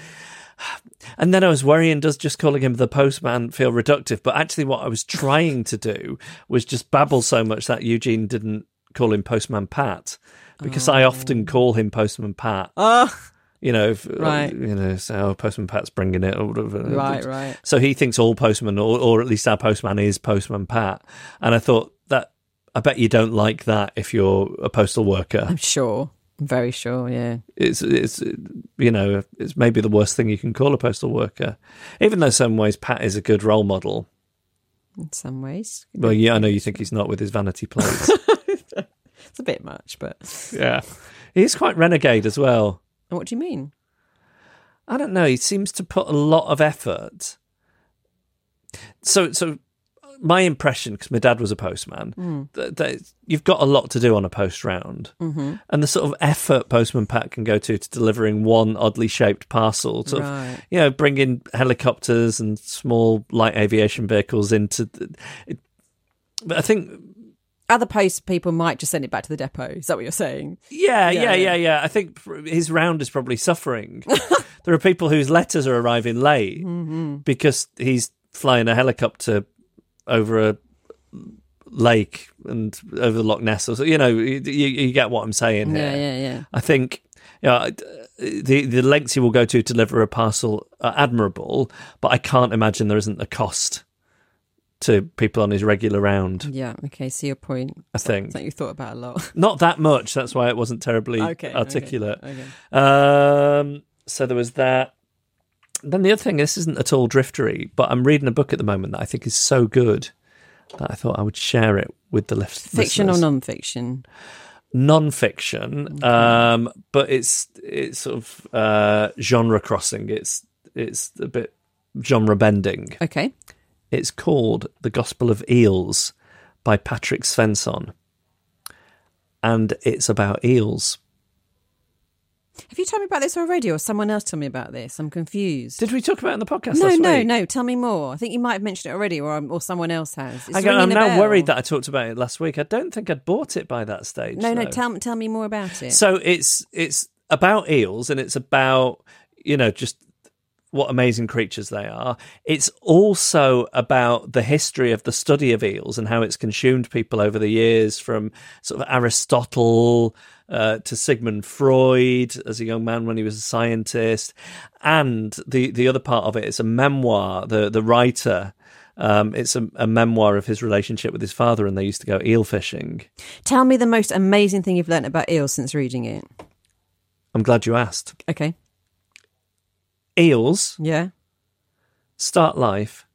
and then I was worrying, does just calling him the postman feel reductive? But actually, what I was trying to do was just babble so much that Eugene didn't call him Postman Pat because I often oh. call him Postman Pat. Oh, You know, if, uh, Right. You know, so oh, Postman Pat's bringing it or whatever. right, right. So he thinks all postmen, or, or at least our postman, is Postman Pat. And I thought that I bet you don't like that if you're a postal worker. I'm sure. I'm very sure. Yeah. It's it's you know it's maybe the worst thing you can call a postal worker. Even though some ways Pat is a good role model. In some ways. Well, yeah, I know you think he's not with his vanity plates. A bit much, but. yeah, he's quite renegade as well. What do you mean? I don't know. He seems to put a lot of effort. So, so my impression, because my dad was a postman, that, that you've got a lot to do on a post round, mm-hmm. and the sort of effort Postman Pat can go to to delivering one oddly shaped parcel, sort Right. of, you know, bringing helicopters and small light aviation vehicles into. The, it, but I think Other post people might just send it back to the depot. Is that what you're saying? Yeah, Yeah, yeah, yeah, yeah. I think his round is probably suffering. there are people whose letters are arriving late Mm-hmm. because he's flying a helicopter over a lake and over the Loch Ness, or so. You know, you, you, you get what I'm saying here. Yeah, yeah, yeah. I think yeah, the the lengths he will go to to deliver a parcel are admirable, but I can't imagine there isn't a cost to people on his regular round. Yeah. Okay. See your point. I think that you thought about a lot. not that much. That's why it wasn't terribly Okay, okay, articulate. okay. Um, so there was that. Then the other thing, this isn't at all driftery, but I'm reading a book at the moment that I think is so good that I thought I would share it with the list. Fiction or non-fiction? non-fiction, um, but it's it's sort of uh, genre crossing. It's it's a bit genre bending. Okay. It's called The Gospel of Eels by Patrik Svensson, and it's about eels. Have you told me about this already, or someone else told me about this? I'm confused. Did we talk about it in the podcast? no, no, week? no. Tell me more. I think you might have mentioned it already, or um, or someone else has. It's I I'm now bell. worried that I talked about it last week. I don't think I'd bought it by that stage. No, no. though. Tell tell me more about it. So it's it's about eels, and it's about you know just what amazing creatures they are. It's also about the history of the study of eels and how it's consumed people over the years, from sort of Aristotle uh, to Sigmund Freud as a young man when he was a scientist. And the the other part of it is a memoir. The the writer. Um, it's a, a memoir of his relationship with his father, and they used to go eel fishing. Tell me the most amazing thing you've learned about eels since reading it. I'm glad you asked. Okay. Eels Yeah. start life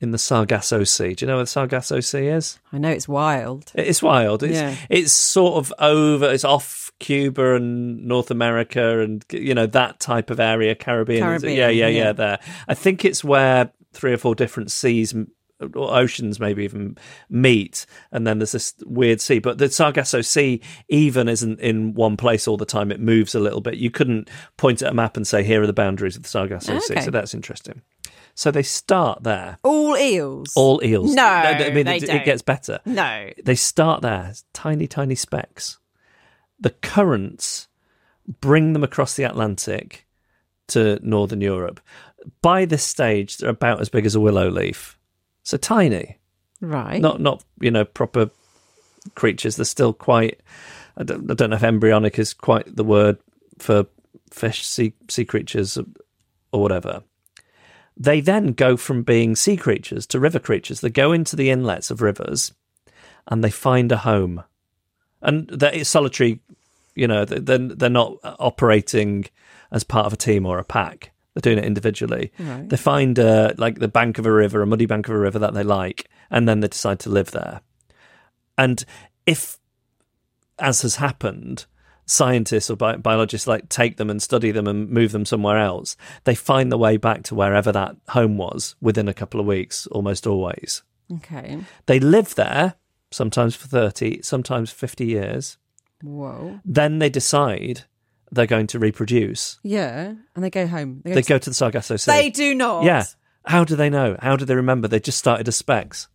in the Sargasso Sea. Do you know where the Sargasso Sea is? I know it's wild. It's wild. It's, Yeah. it's sort of over. It's off Cuba and North America, and you know that type of area, Caribbean. Caribbean, yeah, yeah, yeah, yeah. There, I think it's where three or four different seas. m- Or oceans maybe even meet, and then there's this weird sea. But the Sargasso Sea even isn't in one place all the time; it moves a little bit. You couldn't point at a map and say, "Here are the boundaries of the Sargasso Sea." So that's interesting. So they start there. All eels. All eels. No, I mean, it, it gets better. No. They start there, tiny, tiny specks. The currents bring them across the Atlantic to northern Europe. By this stage, they're about as big as a willow leaf, so tiny. Right. Not, not you know, proper creatures. They're still quite. I don't, I don't know if embryonic is quite the word for fish, sea sea creatures, or whatever. They then go from being sea creatures to river creatures. They go into the inlets of rivers, and they find a home. And they're solitary. You know, they- they're they're not operating as part of a team or a pack. They're doing it individually. Right. They find uh, like the bank of a river, a muddy bank of a river that they like, and then they decide to live there. And if, as has happened, scientists or bi- biologists like take them and study them and move them somewhere else, they find the way back to wherever that home was within a couple of weeks, almost always. Okay. They live there, sometimes for 30, sometimes 50 years. Whoa. Then they decide they're going to reproduce. Yeah. And they go home. They to- go to the Sargasso Sea. They do not. Yeah. How do they know? How do they remember? They just started as specks.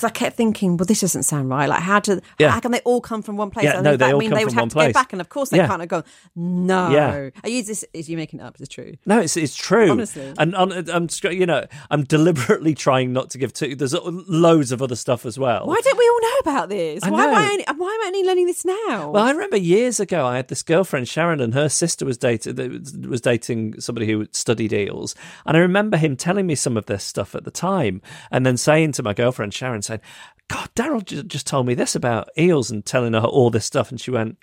Because I kept thinking, well, this doesn't sound right. Like, how do Yeah. how can they all come from one place? Yeah, and no, does they that all mean come they would have to place. go back, and of course they Yeah. can't have gone. No, Yeah. are you this? Is you making it up? It's true. No, it's it's true. Honestly. and on, I'm you know I'm deliberately trying not to give too. There's loads of other stuff as well. Why don't we all know about this? I why am I only, why am I only learning this now? Well, I remember years ago, I had this girlfriend Sharon, and her sister was dated was dating somebody who studied eels, and I remember him telling me some of this stuff at the time, and then saying to my girlfriend Sharon, saying, "God, Daryl ju- just told me this about eels," and telling her all this stuff, and she went,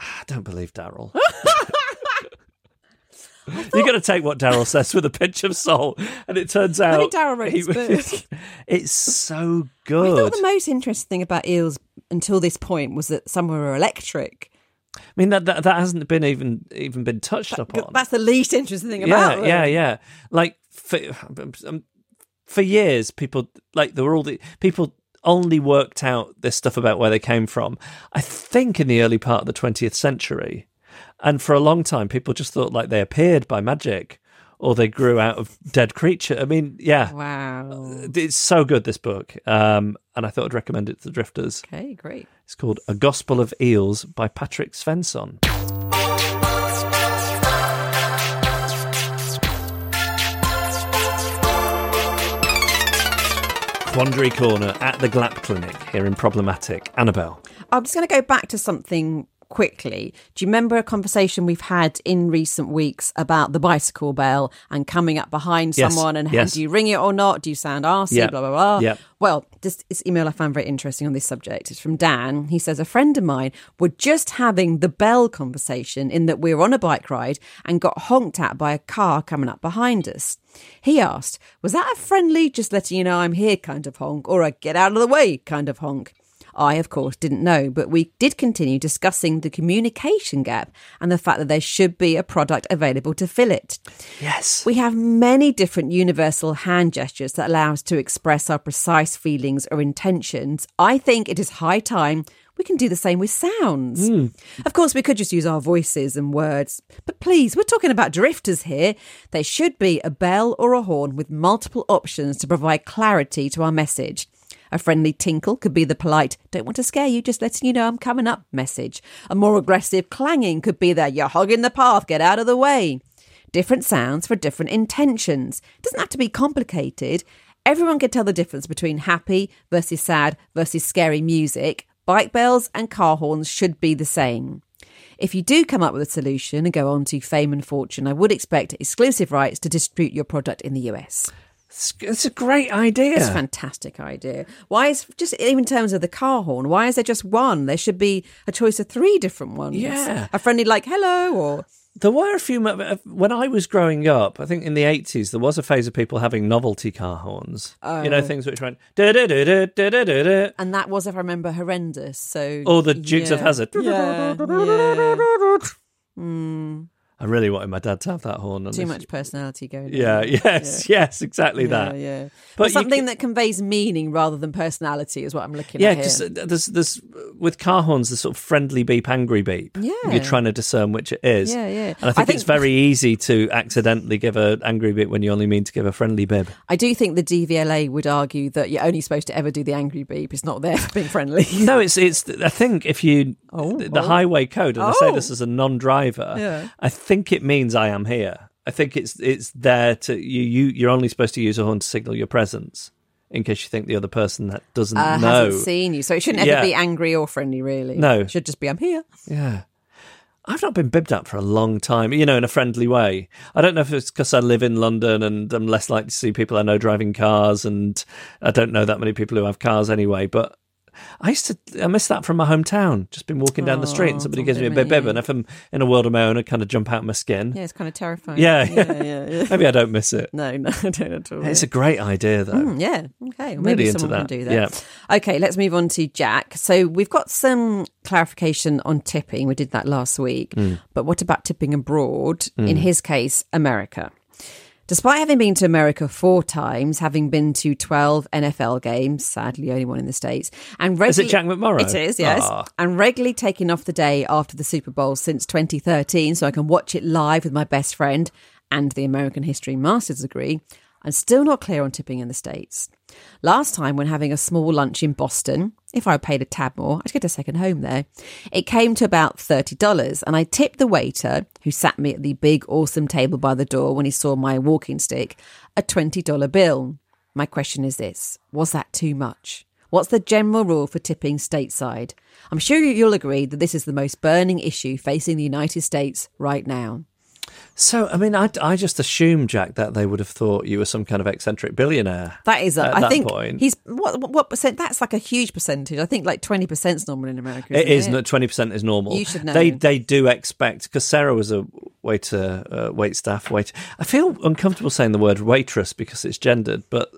"Ah, "I don't believe Daryl." You're going to take what Daryl says with a pinch of salt, and it turns out Maybe Daryl wrote he his was- It's so good. I thought the most interesting thing about eels until this point was that some were electric. I mean that, that that hasn't been even even been touched upon. That's the least interesting thing yeah, about them. yeah, yeah. Like for um, for years, people like there were all the people only worked out this stuff about where they came from. I think in the early part of the twentieth century, and for a long time, people just thought like they appeared by magic or they grew out of dead creature. I mean, yeah, Wow. it's so good this book, um, and I thought I'd recommend it to the drifters. Okay, great. It's called A Gospel of Eels by Patrik Svensson. Quandary Corner at the Glap Clinic here in Problematic. Annabelle. I'm just going to go back to something quickly. Do you remember a conversation we've had in recent weeks about the bicycle bell and coming up behind Yes, someone and yes. do you ring it or not? Do you sound arsey? Yeah, Blah, blah, blah. yeah. Well, this, this email I found very interesting on this subject is from Dan. He says, A friend of mine were just having the bell conversation in that we were on a bike ride and got honked at by a car coming up behind us. He asked, Was that a friendly, just letting you know I'm here kind of honk or a get out of the way kind of honk? I, of course, didn't know, but we did continue discussing the communication gap and the fact that there should be a product available to fill it. Yes. We have many different universal hand gestures that allow us to express our precise feelings or intentions. I think it is high time we can do the same with sounds. Hmm. Of course, we could just use our voices and words, but please, we're talking about drifters here. There should be a bell or a horn with multiple options to provide clarity to our message. A friendly tinkle could be the polite, don't want to scare you, just letting you know I'm coming up message. A more aggressive clanging could be the, you're hogging the path, get out of the way. Different sounds for different intentions. It doesn't have to be complicated. Everyone can tell the difference between happy versus sad versus scary music. Bike bells and car horns should be the same. If you do come up with a solution and go on to fame and fortune, I would expect exclusive rights to distribute your product in the US. It's a great idea. It's a fantastic idea. Why is just even in terms of the car horn? Why is there just one? There should be a choice of three different ones. Yeah, a friendly like hello or there were a few uh, when I was growing up. I think in the eighties there was a phase of people having novelty car horns. Oh. You know oh. things which went da da da da da da da, and that was, if I remember, horrendous. So all the Jigs yeah. of Hazard. Yeah. yeah. Mm. I really wanted my dad to have that horn. on too this- much personality going. on. Yeah. Yes. Yes. Exactly yeah, that. yeah. But But something ca- that conveys meaning rather than personality is what I'm looking Yeah, at here. because there's there's with car horns, the sort of friendly beep, angry beep. Yeah. you're trying to discern which it is. Yeah, yeah. And I think, I it's very easy to accidentally give an angry beep when you only mean to give a friendly bib. I do think the DVLA would argue that you're only supposed to ever do the angry beep. It's not there for being friendly. No, it's it's. I think if you Oh, the, oh. highway code, and I say Oh. this as a non-driver, Yeah. I think it means I am here. I think it's it's there to you. You you're only supposed to use a horn to signal your presence, in case you think the other person that doesn't uh, know. hasn't seen you. So it shouldn't ever Yeah. be angry or friendly, really. No. It should just be, I'm here. Yeah. I've not been bibbed at for a long time, you know, in a friendly way. I don't know if it's because I live in London and I'm less likely to see people I know driving cars, and I don't know that many people who have cars anyway. But I used to, I miss that from my hometown. Just been walking down the street and Oh, somebody gives me a all bib and if I'm in a world of my own, I kind of jump out of my skin. Yeah, it's kind of terrifying. Yeah, yeah, yeah. yeah. Maybe I don't miss it. No, no, I don't at all. It's a great idea, though. Mm, yeah. Okay. Well, Really maybe into someone that. can do that. Yeah. Okay. Let's move on to Jack. So we've got some clarification on tipping. We did that last week. Mm. But what about tipping abroad? In his case, America. Despite having been to America four times, having been to 12 NFL games, sadly only one in the States, and Is it regularly- Jack McMorrow? It is, yes. Ah. And regularly taking off the day after the Super Bowl since 2013 so I can watch it live with my best friend and the American History Master's degree. I'm still not clear on tipping in the States. Last time, when having a small lunch in Boston, if I had paid a tab more, I'd get a second home there. It came to about $30, and I tipped the waiter, who sat me at the big, awesome table by the door when he saw my walking stick, a $20 bill. My question is this Was that too much? What's the general rule for tipping stateside? I'm sure you'll agree that this is the most burning issue facing the United States right now. So, I mean, I, I just assumed, Jack, that they would have thought you were some kind of eccentric billionaire. That is, a, I that think point. he's what, what percent? That's like a huge percentage. I think like twenty percent is normal in America. It isn't is twenty percent is normal. You should know. They they do expect because Sarah was a waiter, uh, wait staff, wait. I feel uncomfortable saying the word waitress because it's gendered, but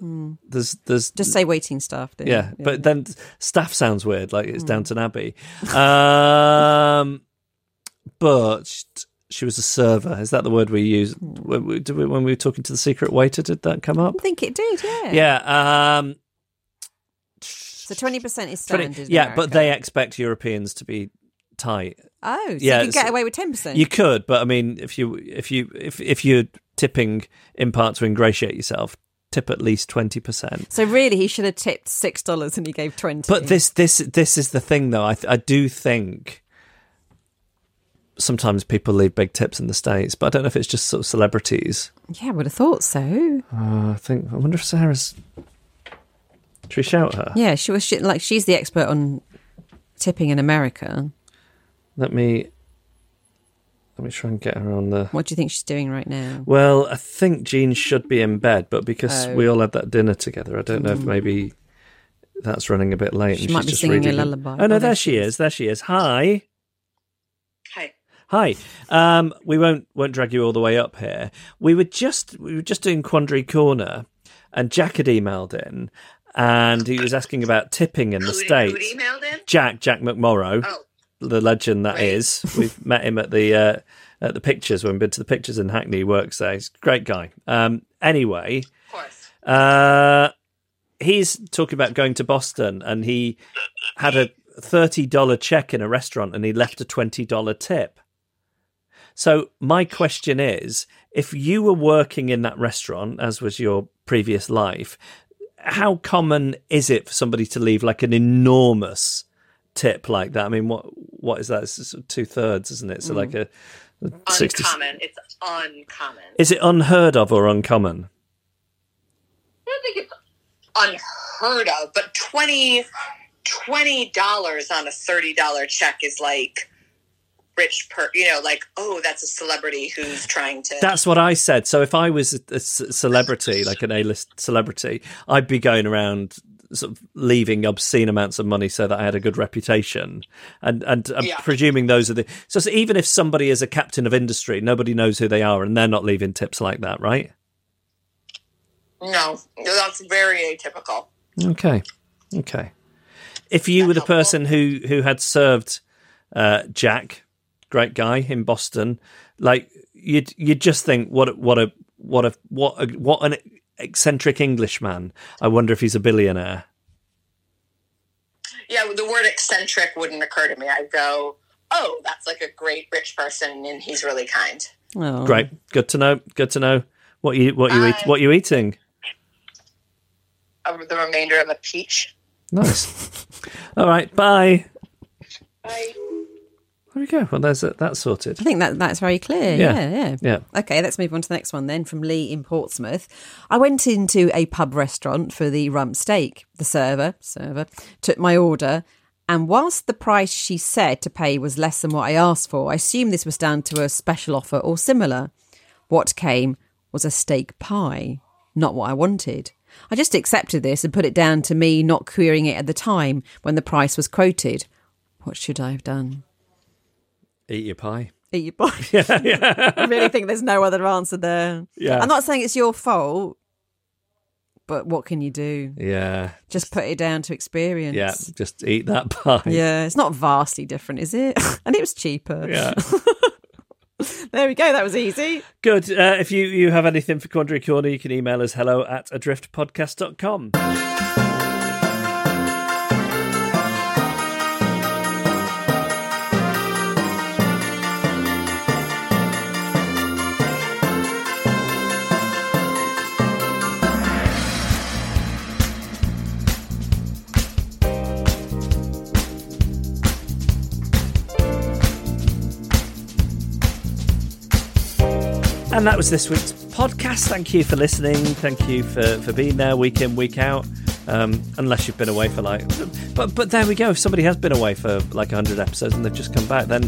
there's there's Hmm. Just say waiting staff. don't yeah, but then staff sounds weird, like it's Downton Abbey. Um, but she was a server. Is that the word we use when we, did we, when we were talking to the secret waiter? Did that come up? I think it did. Yeah. Yeah. Um, So twenty percent is 20 standard. in yeah, but they expect Europeans to be tight. oh, so yeah, you could get away with ten percent. You could, but I mean, if you if you if if you're tipping in part to ingratiate yourself, tip at least twenty percent. So really, he should have tipped six dollars and he gave twenty. But this this this is the thing, though. I I do think sometimes people leave big tips in the states, but I don't know if it's just sort of celebrities. yeah, I would have thought so. Uh, I think I wonder if Sarah's. Should we shout her? Yeah, she was she, like she's the expert on tipping in America. Let me. Let me try and get her on the. What do you think she's doing right now? Well, I think Jean should be in bed, but because Oh. we all had that dinner together, I don't know if maybe that's running a bit late. She and might she's be just singing a lullaby. Oh no, Oh, there she is. There she is. Hi. Hi. Um, we won't won't drag you all the way up here. We were just we were just doing Quandary Corner, and Jack had emailed in, and he was asking about tipping in the states. who emailed in? Jack Jack McMorrow, Oh, the legend that is. We've met him at the uh, at the pictures when we've been to the pictures in Hackney. He works there. He's a great guy. Um, anyway, of course. uh, he's talking about going to Boston, and he had a thirty dollar check in a restaurant, and he left a twenty dollar tip. So my question is, if you were working in that restaurant, as was your previous life, how common is it for somebody to leave like an enormous tip like that? I mean, what what is that? It's two thirds, isn't it? So like a, a 60 Uncommon. It's uncommon. Is it unheard of or uncommon? I don't think it's unheard of, but 20 dollars on a thirty dollar check is like rich per you know, like, oh, that's a celebrity who's trying to That's what I said. So if I was a celebrity, like an A-list celebrity, I'd be going around sort of leaving obscene amounts of money so that I had a good reputation. And and I'm Yeah. presuming those are the so, so even if somebody is a captain of industry, nobody knows who they are, and they're not leaving tips like that, right? No, that's very atypical. Okay, okay. If you were the helpful? person who who had served uh, Jack, great guy in Boston, like you'd you'd just think what what a what a what a, what an eccentric Englishman. I wonder if he's a billionaire. Yeah, the word eccentric wouldn't occur to me. I'd go, oh, that's like a great rich person and he's really kind. Oh. Great, good to know. Good to know. What you what you eat? What you eating? The remainder of a peach. Nice. All right. Bye. Bye. There we go. Well, there's a, that's sorted. I think that that's very clear. Yeah. Yeah. yeah, Yeah. Okay, let's move on to the next one then from Lee in Portsmouth. I went into a pub restaurant for the rump steak. The server, server, took my order, and whilst the price she said to pay was less than what I asked for, I assumed this was down to a special offer or similar. What came was a steak pie, not what I wanted. I just accepted this and put it down to me not querying it at the time when the price was quoted. What should I have done? Eat your pie. Eat your body. I really think there's no other answer there. Yeah. I'm not saying it's your fault, but what can you do? Yeah. Just put it down to experience. Yeah. Just eat that pie. Yeah, it's not vastly different, is it? and it was cheaper. Yeah. There we go. That was easy. Good. Uh, if you, you have anything for Quandary Corner, you can email us hello at adriftpodcast.com. And that was this week's podcast. Thank you for listening. Thank you for, for being there week in, week out. Um, unless you've been away for like, but but there we go. If somebody has been away for like hundred episodes and they've just come back, then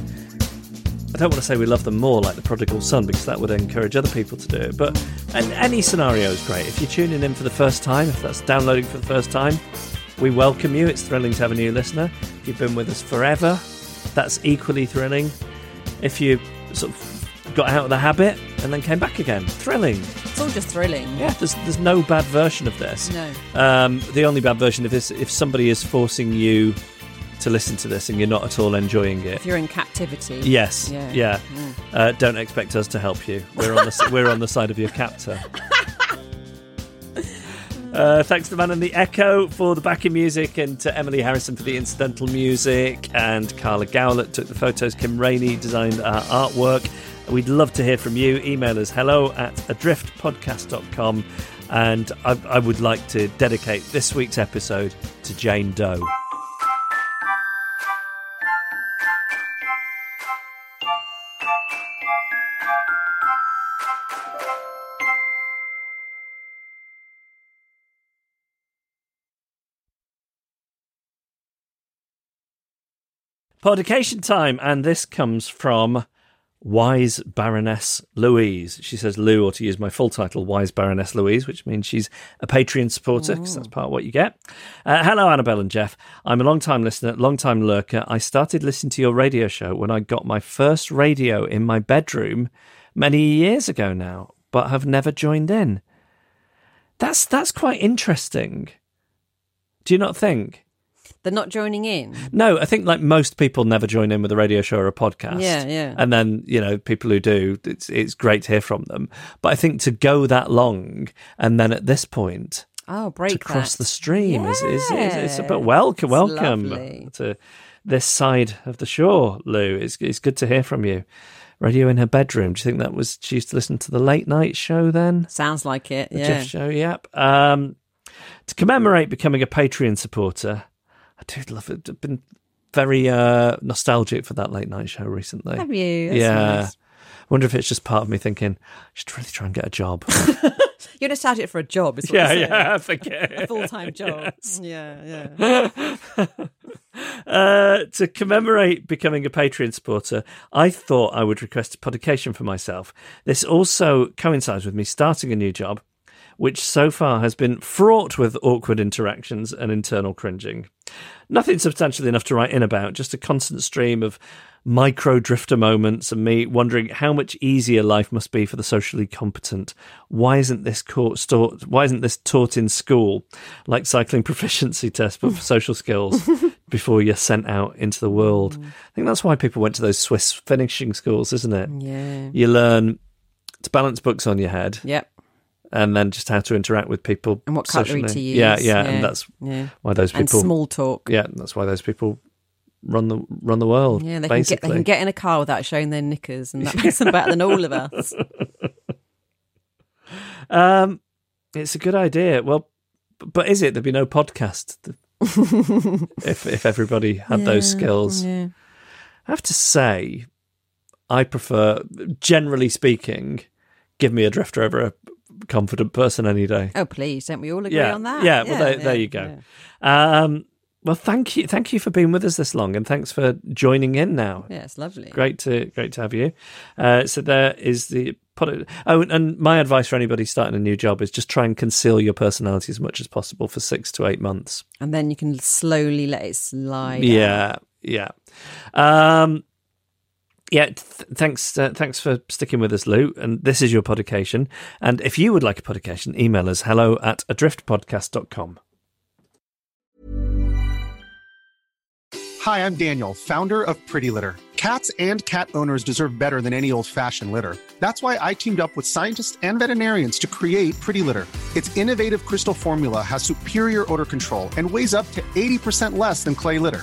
I don't want to say we love them more like the prodigal son because that would encourage other people to do it. But and any scenario is great. If you're tuning in for the first time, if that's downloading for the first time, we welcome you. It's thrilling to have a new listener. If you've been with us forever, that's equally thrilling. If you sort of got out of the habit and then came back again, thrilling. It's all just thrilling. Yeah, there's there's no bad version of this. No. Um, the only bad version of this, if somebody is forcing you to listen to this and you're not at all enjoying it. If you're in captivity. Yes, Yeah. yeah. Uh, don't expect us to help you. We're on the we're on the side of your captor. Uh, thanks to Man and the Echo for the backing music, and to Emily Harrison for the incidental music, and Carla Gowlett took the photos. Kim Rainey designed our artwork. We'd love to hear from you. Email us hello at adriftpodcast.com. And I, I would like to dedicate this week's episode to Jane Doe. Podication time, and this comes from Wise Baroness Louise. She says, Lou, or to use my full title, Wise Baroness Louise, which means she's a Patreon supporter, because that's part of what you get. Uh, hello, Annabelle and Jeff. I'm a long time listener, long time lurker. I started listening to your radio show when I got my first radio in my bedroom many years ago now, but have never joined in. That's that's quite interesting. Do you not think? They're not joining in. No, I think like most people never join in with a radio show or a podcast. Yeah, yeah. And then you know people who do, it's it's great to hear from them. But I think to go that long and then at this point Oh, break to cross that. the stream is, is, is, is a bit welcome, It's welcome lovely. to this side of the shore, Lou. It's it's good to hear from you. Radio in her bedroom. Do you think that was she used to listen to the late night show then? Sounds like it. The yeah. Jeff show, yep. Um, To commemorate becoming a Patreon supporter, I do love it. I've been very uh, nostalgic for that late night show recently. Have you? That's yeah. nice. Wonder if it's just part of me thinking, I should really try and get a job. You're nostalgic for a job, is what yeah, you're saying. yeah, I think it A full time job. Yeah, yeah. Uh, to commemorate becoming a Patreon supporter, I thought I would request a publication for myself. This also coincides with me starting a new job, which so far has been fraught with awkward interactions and internal cringing. Nothing substantial enough to write in about, just a constant stream of micro drifter moments and me wondering how much easier life must be for the socially competent. Why isn't this caught, taught, why isn't this taught in school, like cycling proficiency test, but for social skills before you're sent out into the world? Mm. I think that's why people went to those Swiss finishing schools, isn't it? Yeah. You learn to balance books on your head Yep. And then just how to interact with people And what cutlery socially. to use. Yeah, yeah, and that's yeah. why those people And small talk. yeah, that's why those people run the run the world. Yeah, they can, get, they can get in a car without showing their knickers, and that makes them better than all of us. Um, it's a good idea. Well, but is it? There'd be no podcast if if everybody had those skills. Yeah. I have to say, I prefer, generally speaking, give me a drifter over a confident person any day. Oh, please, don't we all agree yeah, on that? yeah. Well, there, there you go. Um, well, thank you, thank you for being with us this long, and thanks for joining in. Now, Yeah, it's lovely. great to great to have you. Uh, so there is the put it. Oh, and my advice for anybody starting a new job is just try and conceal your personality as much as possible for six to eight months. And then you can slowly let it slide. out. Yeah, yeah. Um, yeah, th- thanks. Uh, thanks for sticking with us, Lou. And this is your podication. And if you would like a podication, email us hello at adriftpodcast.com. Hi, I'm Daniel, founder of Pretty Litter. Cats and cat owners deserve better than any old fashioned litter. That's why I teamed up with scientists and veterinarians to create Pretty Litter. Its innovative crystal formula has superior odor control and weighs up to 80% less than clay litter.